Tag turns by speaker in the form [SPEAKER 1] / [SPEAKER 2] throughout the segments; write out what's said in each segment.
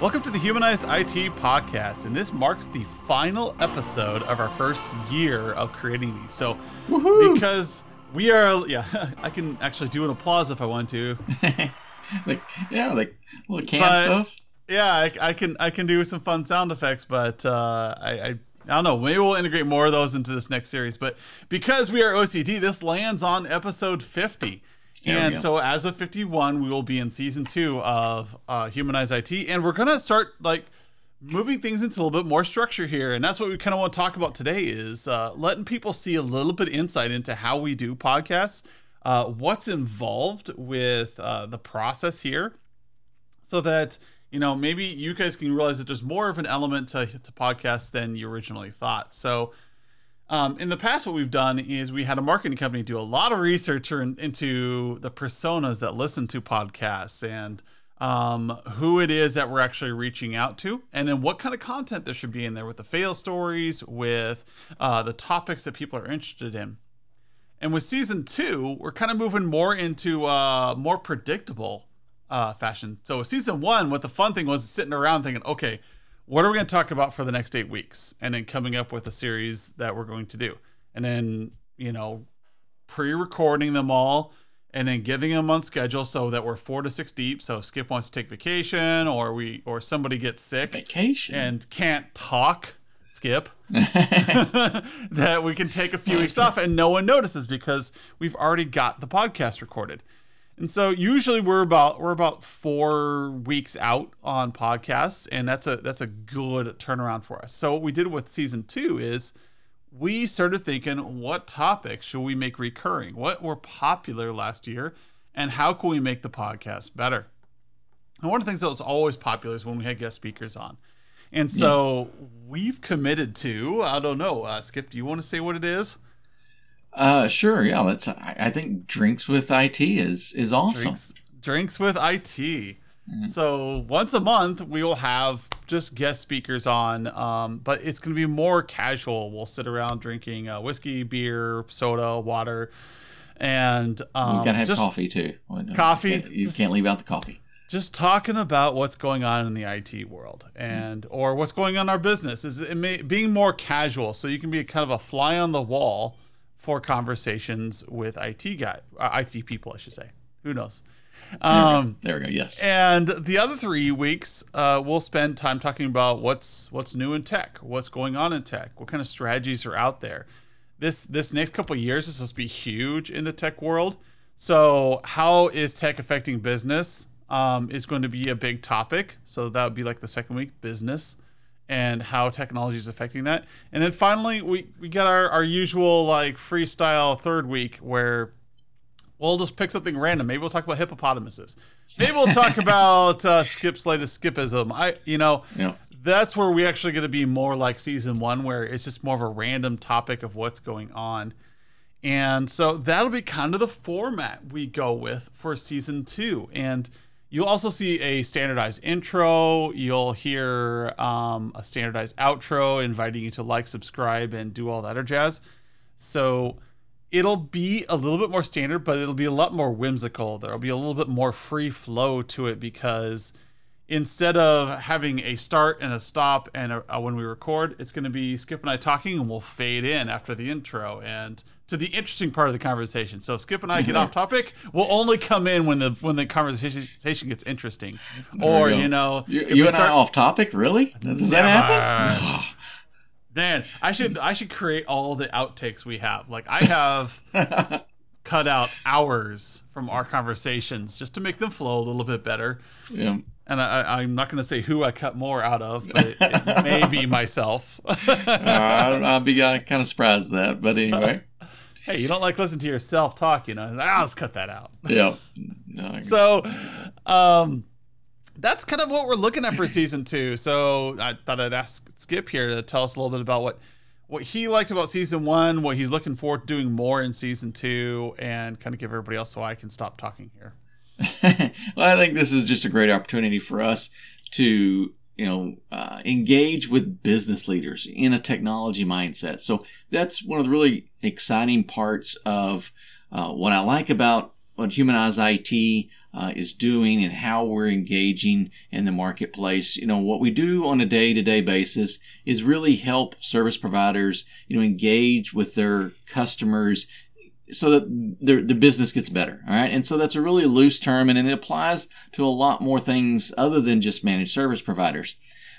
[SPEAKER 1] Welcome to the Humanize IT podcast, and this marks the final episode of our first year of creating these. So,
[SPEAKER 2] Woohoo!
[SPEAKER 1] because we are, yeah, I can actually do an applause if I want to.
[SPEAKER 2] like yeah, like little can
[SPEAKER 1] But-
[SPEAKER 2] stuff.
[SPEAKER 1] Yeah, I, I can I can do some fun sound effects, but uh, I, I I don't know. Maybe we'll integrate more of those into this next series. But because we are OCD, this lands on episode fifty.
[SPEAKER 2] There
[SPEAKER 1] and so as of 51, we will be in season two of uh, Humanize IT. And we're going to start like moving things into a little bit more structure here. And that's what we kind of want to talk about today is uh, letting people see a little bit insight into how we do podcasts, uh, what's involved with uh, the process here so that you know maybe you guys can realize that there's more of an element to, to podcasts than you originally thought so um, in the past what we've done is we had a marketing company do a lot of research in- into the personas that listen to podcasts and um, who it is that we're actually reaching out to and then what kind of content there should be in there with the fail stories with uh, the topics that people are interested in and with season two, we're kind of moving more into uh, more predictable uh, fashion. So season one, what the fun thing was sitting around thinking, okay, what are we going to talk about for the next eight weeks, and then coming up with a series that we're going to do, and then you know, pre-recording them all, and then getting them on schedule so that we're four to six deep. So if Skip wants to take vacation, or we or somebody gets sick
[SPEAKER 2] Vacation.
[SPEAKER 1] and can't talk, Skip that we can take a few weeks off and no one notices because we've already got the podcast recorded. And so usually we're about we're about 4 weeks out on podcasts and that's a that's a good turnaround for us. So what we did with season 2 is we started thinking what topics should we make recurring? What were popular last year and how can we make the podcast better? And one of the things that was always popular is when we had guest speakers on. And so we've committed to, I don't know, uh, Skip, do you want to say what it is?
[SPEAKER 2] Uh, sure. Yeah. Let's. I, I think drinks with IT is is awesome.
[SPEAKER 1] Drinks, drinks with IT. So once a month, we will have just guest speakers on, um, but it's going to be more casual. We'll sit around drinking uh, whiskey, beer, soda, water, and um,
[SPEAKER 2] you gotta have coffee too.
[SPEAKER 1] Coffee?
[SPEAKER 2] You, can't, you
[SPEAKER 1] Just-
[SPEAKER 2] can't leave out the coffee.
[SPEAKER 1] just talking about what's going on in the IT world and or what's going on in our business is it may, being more casual so you can be kind of a fly on the wall for conversations with IT guy uh, IT people I should say who knows um
[SPEAKER 2] There we go. Yes.
[SPEAKER 1] and the other three weeks, uh, we'll spend time talking about what's what's new in tech, what's going on in tech, what kind of strategies are out there. This this next couple of years is supposed to be huge in the tech world. So how is tech affecting business? Um, is going to be a big topic. So that would be like the second week, business, and how technology is affecting that. And then finally, we we get our our usual like freestyle third week where we'll just pick something random. Maybe we'll talk about hippopotamuses. Maybe we'll talk about uh, Skip's latest skipism. I, you know,
[SPEAKER 2] Yeah.
[SPEAKER 1] that's where we actually going to be more like season one, where it's just more of a random topic of what's going on. And so that'll be kind of the format we go with for season two. And you'll also see a standardized intro. You'll hear um, a standardized outro inviting you to like, subscribe, and do all that other jazz. So it'll be a little bit more standard, but it'll be a lot more whimsical. There'll be a little bit more free flow to it because instead of having a start and a stop and a, a- when we record, it's going to be Skip and I talking, and we'll fade in after the intro and to the interesting part of the conversation. So Skip and I get off topic. We'll only come in when the when the conversation gets interesting, or you know,
[SPEAKER 2] You, you and I off topic? Really? Does that happen?
[SPEAKER 1] Man, I should I should create all the outtakes we have. Like I have cut out hours from our conversations just to make them flow a little bit better.
[SPEAKER 2] yeah.
[SPEAKER 1] And I, I'm not going to say who I cut more out of, but it, it may be myself.
[SPEAKER 2] Uh, I'll, I'll be uh, kind of surprised at that, but anyway.
[SPEAKER 1] Hey, you don't like listen to yourself talk, you know? I'll just cut that out.
[SPEAKER 2] yeah. No,
[SPEAKER 1] So, um, that's kind of what we're looking at for season two. So I thought I'd ask Skip here to tell us a little bit about what what he liked about season one, what he's looking forward to doing more in season two, and kind of give everybody else so I can stop talking here.
[SPEAKER 2] well, I think this is just a great opportunity for us to, you know, uh, engage with business leaders in a technology mindset. So that's one of the really exciting parts of uh, what I like about what Humanize IT uh, is doing and how we're engaging in the marketplace. You know, what we do on a day to day basis is really help service providers, you know, engage with their customers so that the business gets better. All right. And so that's a really loose term and it applies to a lot more things other than just managed service providers.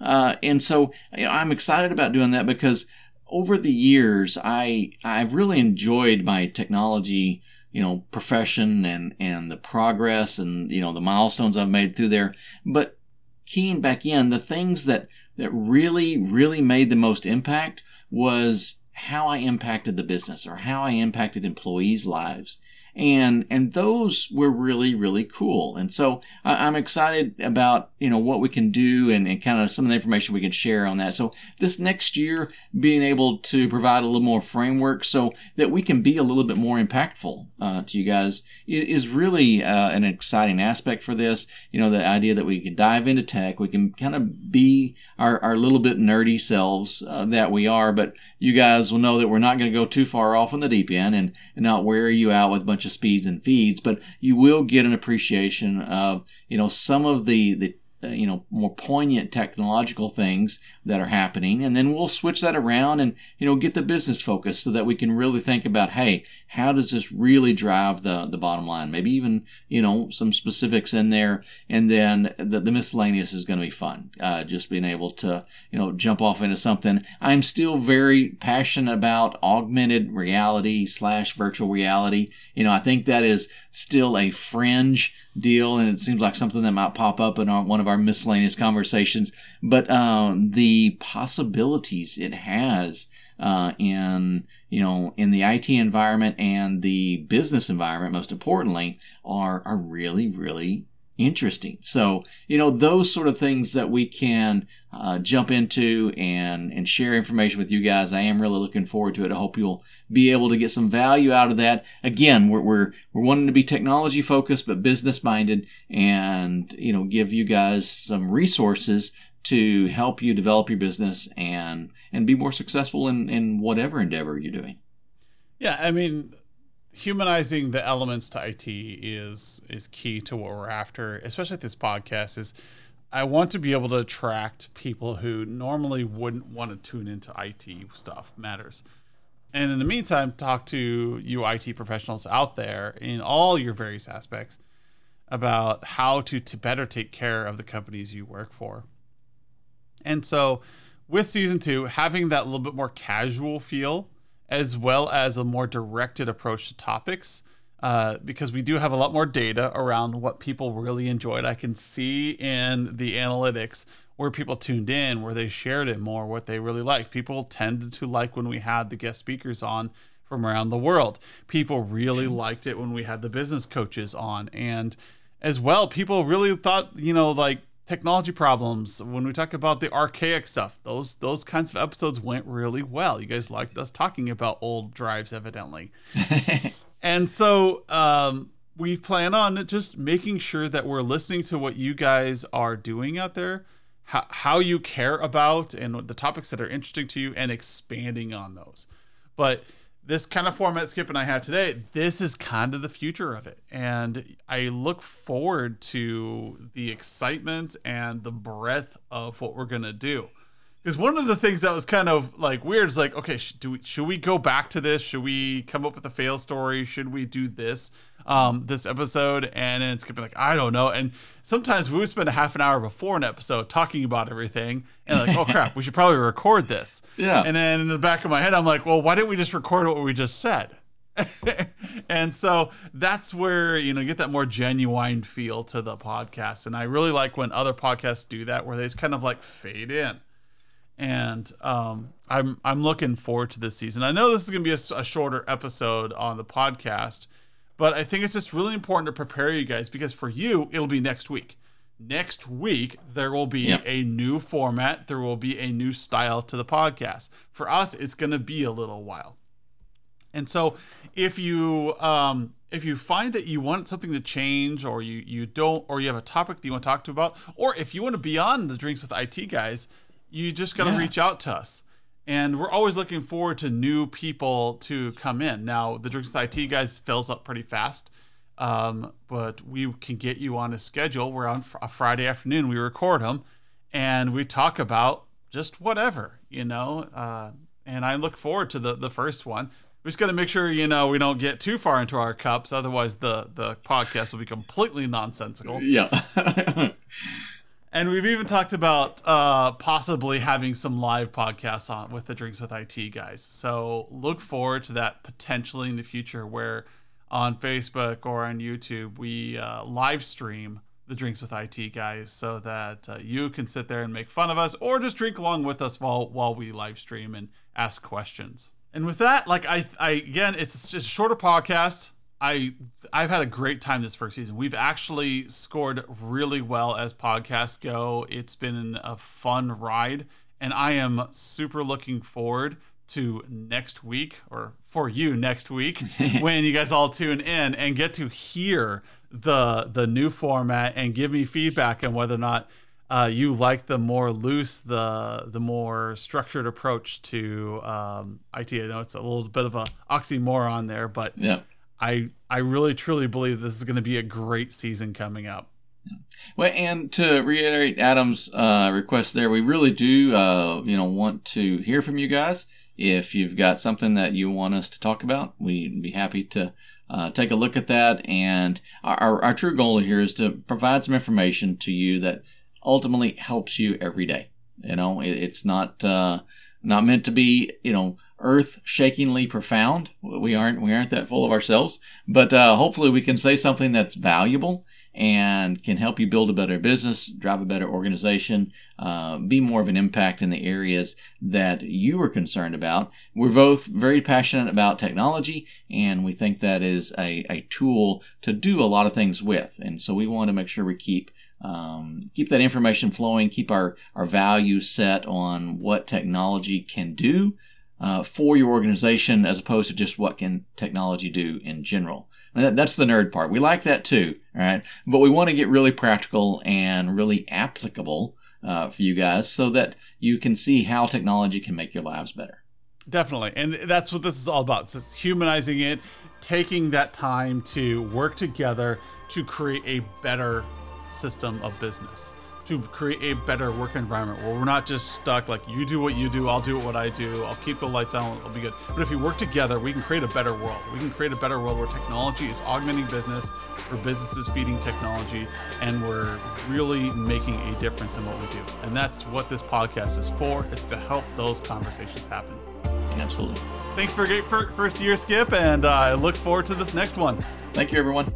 [SPEAKER 2] Uh, and so you know, I'm excited about doing that because over the years, I, I've really enjoyed my technology, you know, profession and, and the progress and, you know, the milestones I've made through there. But keying back in, the things that, that really, really made the most impact was how I impacted the business or how I impacted employees' lives and and those were really really cool. And so i'm excited about you know what we can do and, and kind of some of the information we can share on that. So this next year being able to provide a little more framework so that we can be a little bit more impactful uh, to you guys is really uh, an exciting aspect for this. You know the idea that we can dive into tech we can kind of be our, our little bit nerdy selves uh, that we are but you guys will know that we're not going to go too far off on the deep end and, and not wear you out with a bunch of speeds and feeds, but you will get an appreciation of, you know, some of the, the uh, you know more poignant technological things that are happening. And then we'll switch that around and you know get the business focus so that we can really think about hey how does this really drive the the bottom line? Maybe even you know some specifics in there and then the, the miscellaneous is going to be fun uh, just being able to you know jump off into something. I'm still very passionate about augmented reality slash virtual reality. You know i think that is still a fringe deal, and it seems like something that might pop up in our, one of our miscellaneous conversations. But um, the possibilities it has uh, in you know in the IT environment and the business environment, most importantly, are are really really interesting. So, you know, those sort of things that we can uh, jump into and, and share information with you guys. I am really looking forward to it. I hope you'll be able to get some value out of that. Again, we're, we're, we're wanting to be technology focused, but business minded and, you know, give you guys some resources to help you develop your business and, and be more successful in, in whatever endeavor you're doing.
[SPEAKER 1] Yeah. I mean, humanizing the elements to IT is is key to what we're after, especially this podcast. Is I want to be able to attract people who normally wouldn't want to tune into IT stuff matters. And in the meantime, talk to you IT professionals out there in all your various aspects about how to, to better take care of the companies you work for. And so, with season two, having that little bit more casual feel as well as a more directed approach to topics uh, because we do have a lot more data around what people really enjoyed. I can see in the analytics where people tuned in, where they shared it more, what they really liked. People tended to like when we had the guest speakers on from around the world. People really liked it when we had the business coaches on. And as well, people really thought, you know, like technology problems when we talk about the archaic stuff those those kinds of episodes went really well. You guys liked us talking about old drives evidently. And so um, we plan on just making sure that we're listening to what you guys are doing out there how, how you care about and the topics that are interesting to you and expanding on those. But this kind of format Skip and I have today, this is kind of the future of it. And I look forward to the excitement and the breadth of what we're going to do. Because one of the things that was kind of like weird is like, okay, should, do we, should we go back to this? Should we come up with a fail story? Should we do this? Um, this episode, and then it's gonna be like I don't know. And sometimes we would spend a half an hour before an episode talking about everything, and like, oh crap, we should probably record this.
[SPEAKER 2] Yeah.
[SPEAKER 1] And then in the back of my head, I'm like, well, why didn't we just record what we just said? and so that's where you know get that more genuine feel to the podcast and i really like when other podcasts do that where they just kind of like fade in and um, i'm i'm looking forward to this season i know this is going to be a, a shorter episode on the podcast but I think it's just really important to prepare you guys because for you, it'll be next week. Next week, there will be yep. a new format. There will be a new style to the podcast. For us, it's going to be a little while. And so, if you um, if you find that you want something to change, or you you don't, or you have a topic that you want to talk to about, or if you want to be on the Drinks with IT guys, you just got to yeah. reach out to us and we're always looking forward to new people to come in. Now, the Drinks with IT guys fills up pretty fast. Um, but we can get you on a schedule. We're on a Friday afternoon. We record them, and we talk about just whatever, you know. Uh, and I look forward to the the first one. We just got to make sure you know we don't get too far into our cups, otherwise the the podcast will be completely nonsensical.
[SPEAKER 2] Yeah.
[SPEAKER 1] And we've even talked about uh, possibly having some live podcasts on with the Drinks with IT guys. So look forward to that potentially in the future, where on Facebook or on YouTube we uh, live stream the Drinks with IT guys, so that uh, you can sit there and make fun of us, or just drink along with us while while we live stream and ask questions. And with that, like I, I again, it's just a shorter podcast. I I've had a great time this first season. We've actually scored really well as podcasts go. It's been a fun ride, and I am super looking forward to next week or for you next week when you guys all tune in and get to hear the the new format and give me feedback on whether or not uh, you like the more loose, the the more structured approach to um, IT. I know it's a little bit of a oxymoron there, but
[SPEAKER 2] yeah.
[SPEAKER 1] I I really truly believe this is going to be a great season coming up.
[SPEAKER 2] Well, and to reiterate Adam's uh, request there, we really do, uh, you know, want to hear from you guys. If you've got something that you want us to talk about, we'd be happy to uh, take a look at that. And our, our, our true goal here is to provide some information to you that ultimately helps you every day. You know, it, it's not uh, not meant to be, you know, earth-shakingly profound. We aren't we aren't that full of ourselves, but uh, hopefully we can say something that's valuable and can help you build a better business, drive a better organization, uh, be more of an impact in the areas that you are concerned about. We're both very passionate about technology, and we think that is a, a tool to do a lot of things with. And so we want to make sure we keep um, keep that information flowing, keep our, our values set on what technology can do uh, for your organization as opposed to just what can technology do in general. That, that's the nerd part. We like that too, all right? But we want to get really practical and really applicable uh, for you guys so that you can see how technology can make your lives better.
[SPEAKER 1] Definitely. And that's what this is all about. So it's humanizing it, taking that time to work together to create a better system of business to create a better work environment where we're not just stuck like you do what you do, I'll do what I do, I'll keep the lights on, it'll be good. But if we work together, we can create a better world. We can create a better world where technology is augmenting business, where business is feeding technology, and we're really making a difference in what we do. And that's what this podcast is for. It's to help those conversations happen.
[SPEAKER 2] Absolutely.
[SPEAKER 1] Thanks for a great first year, Skip, and uh, I look forward to this next one.
[SPEAKER 2] Thank you, everyone.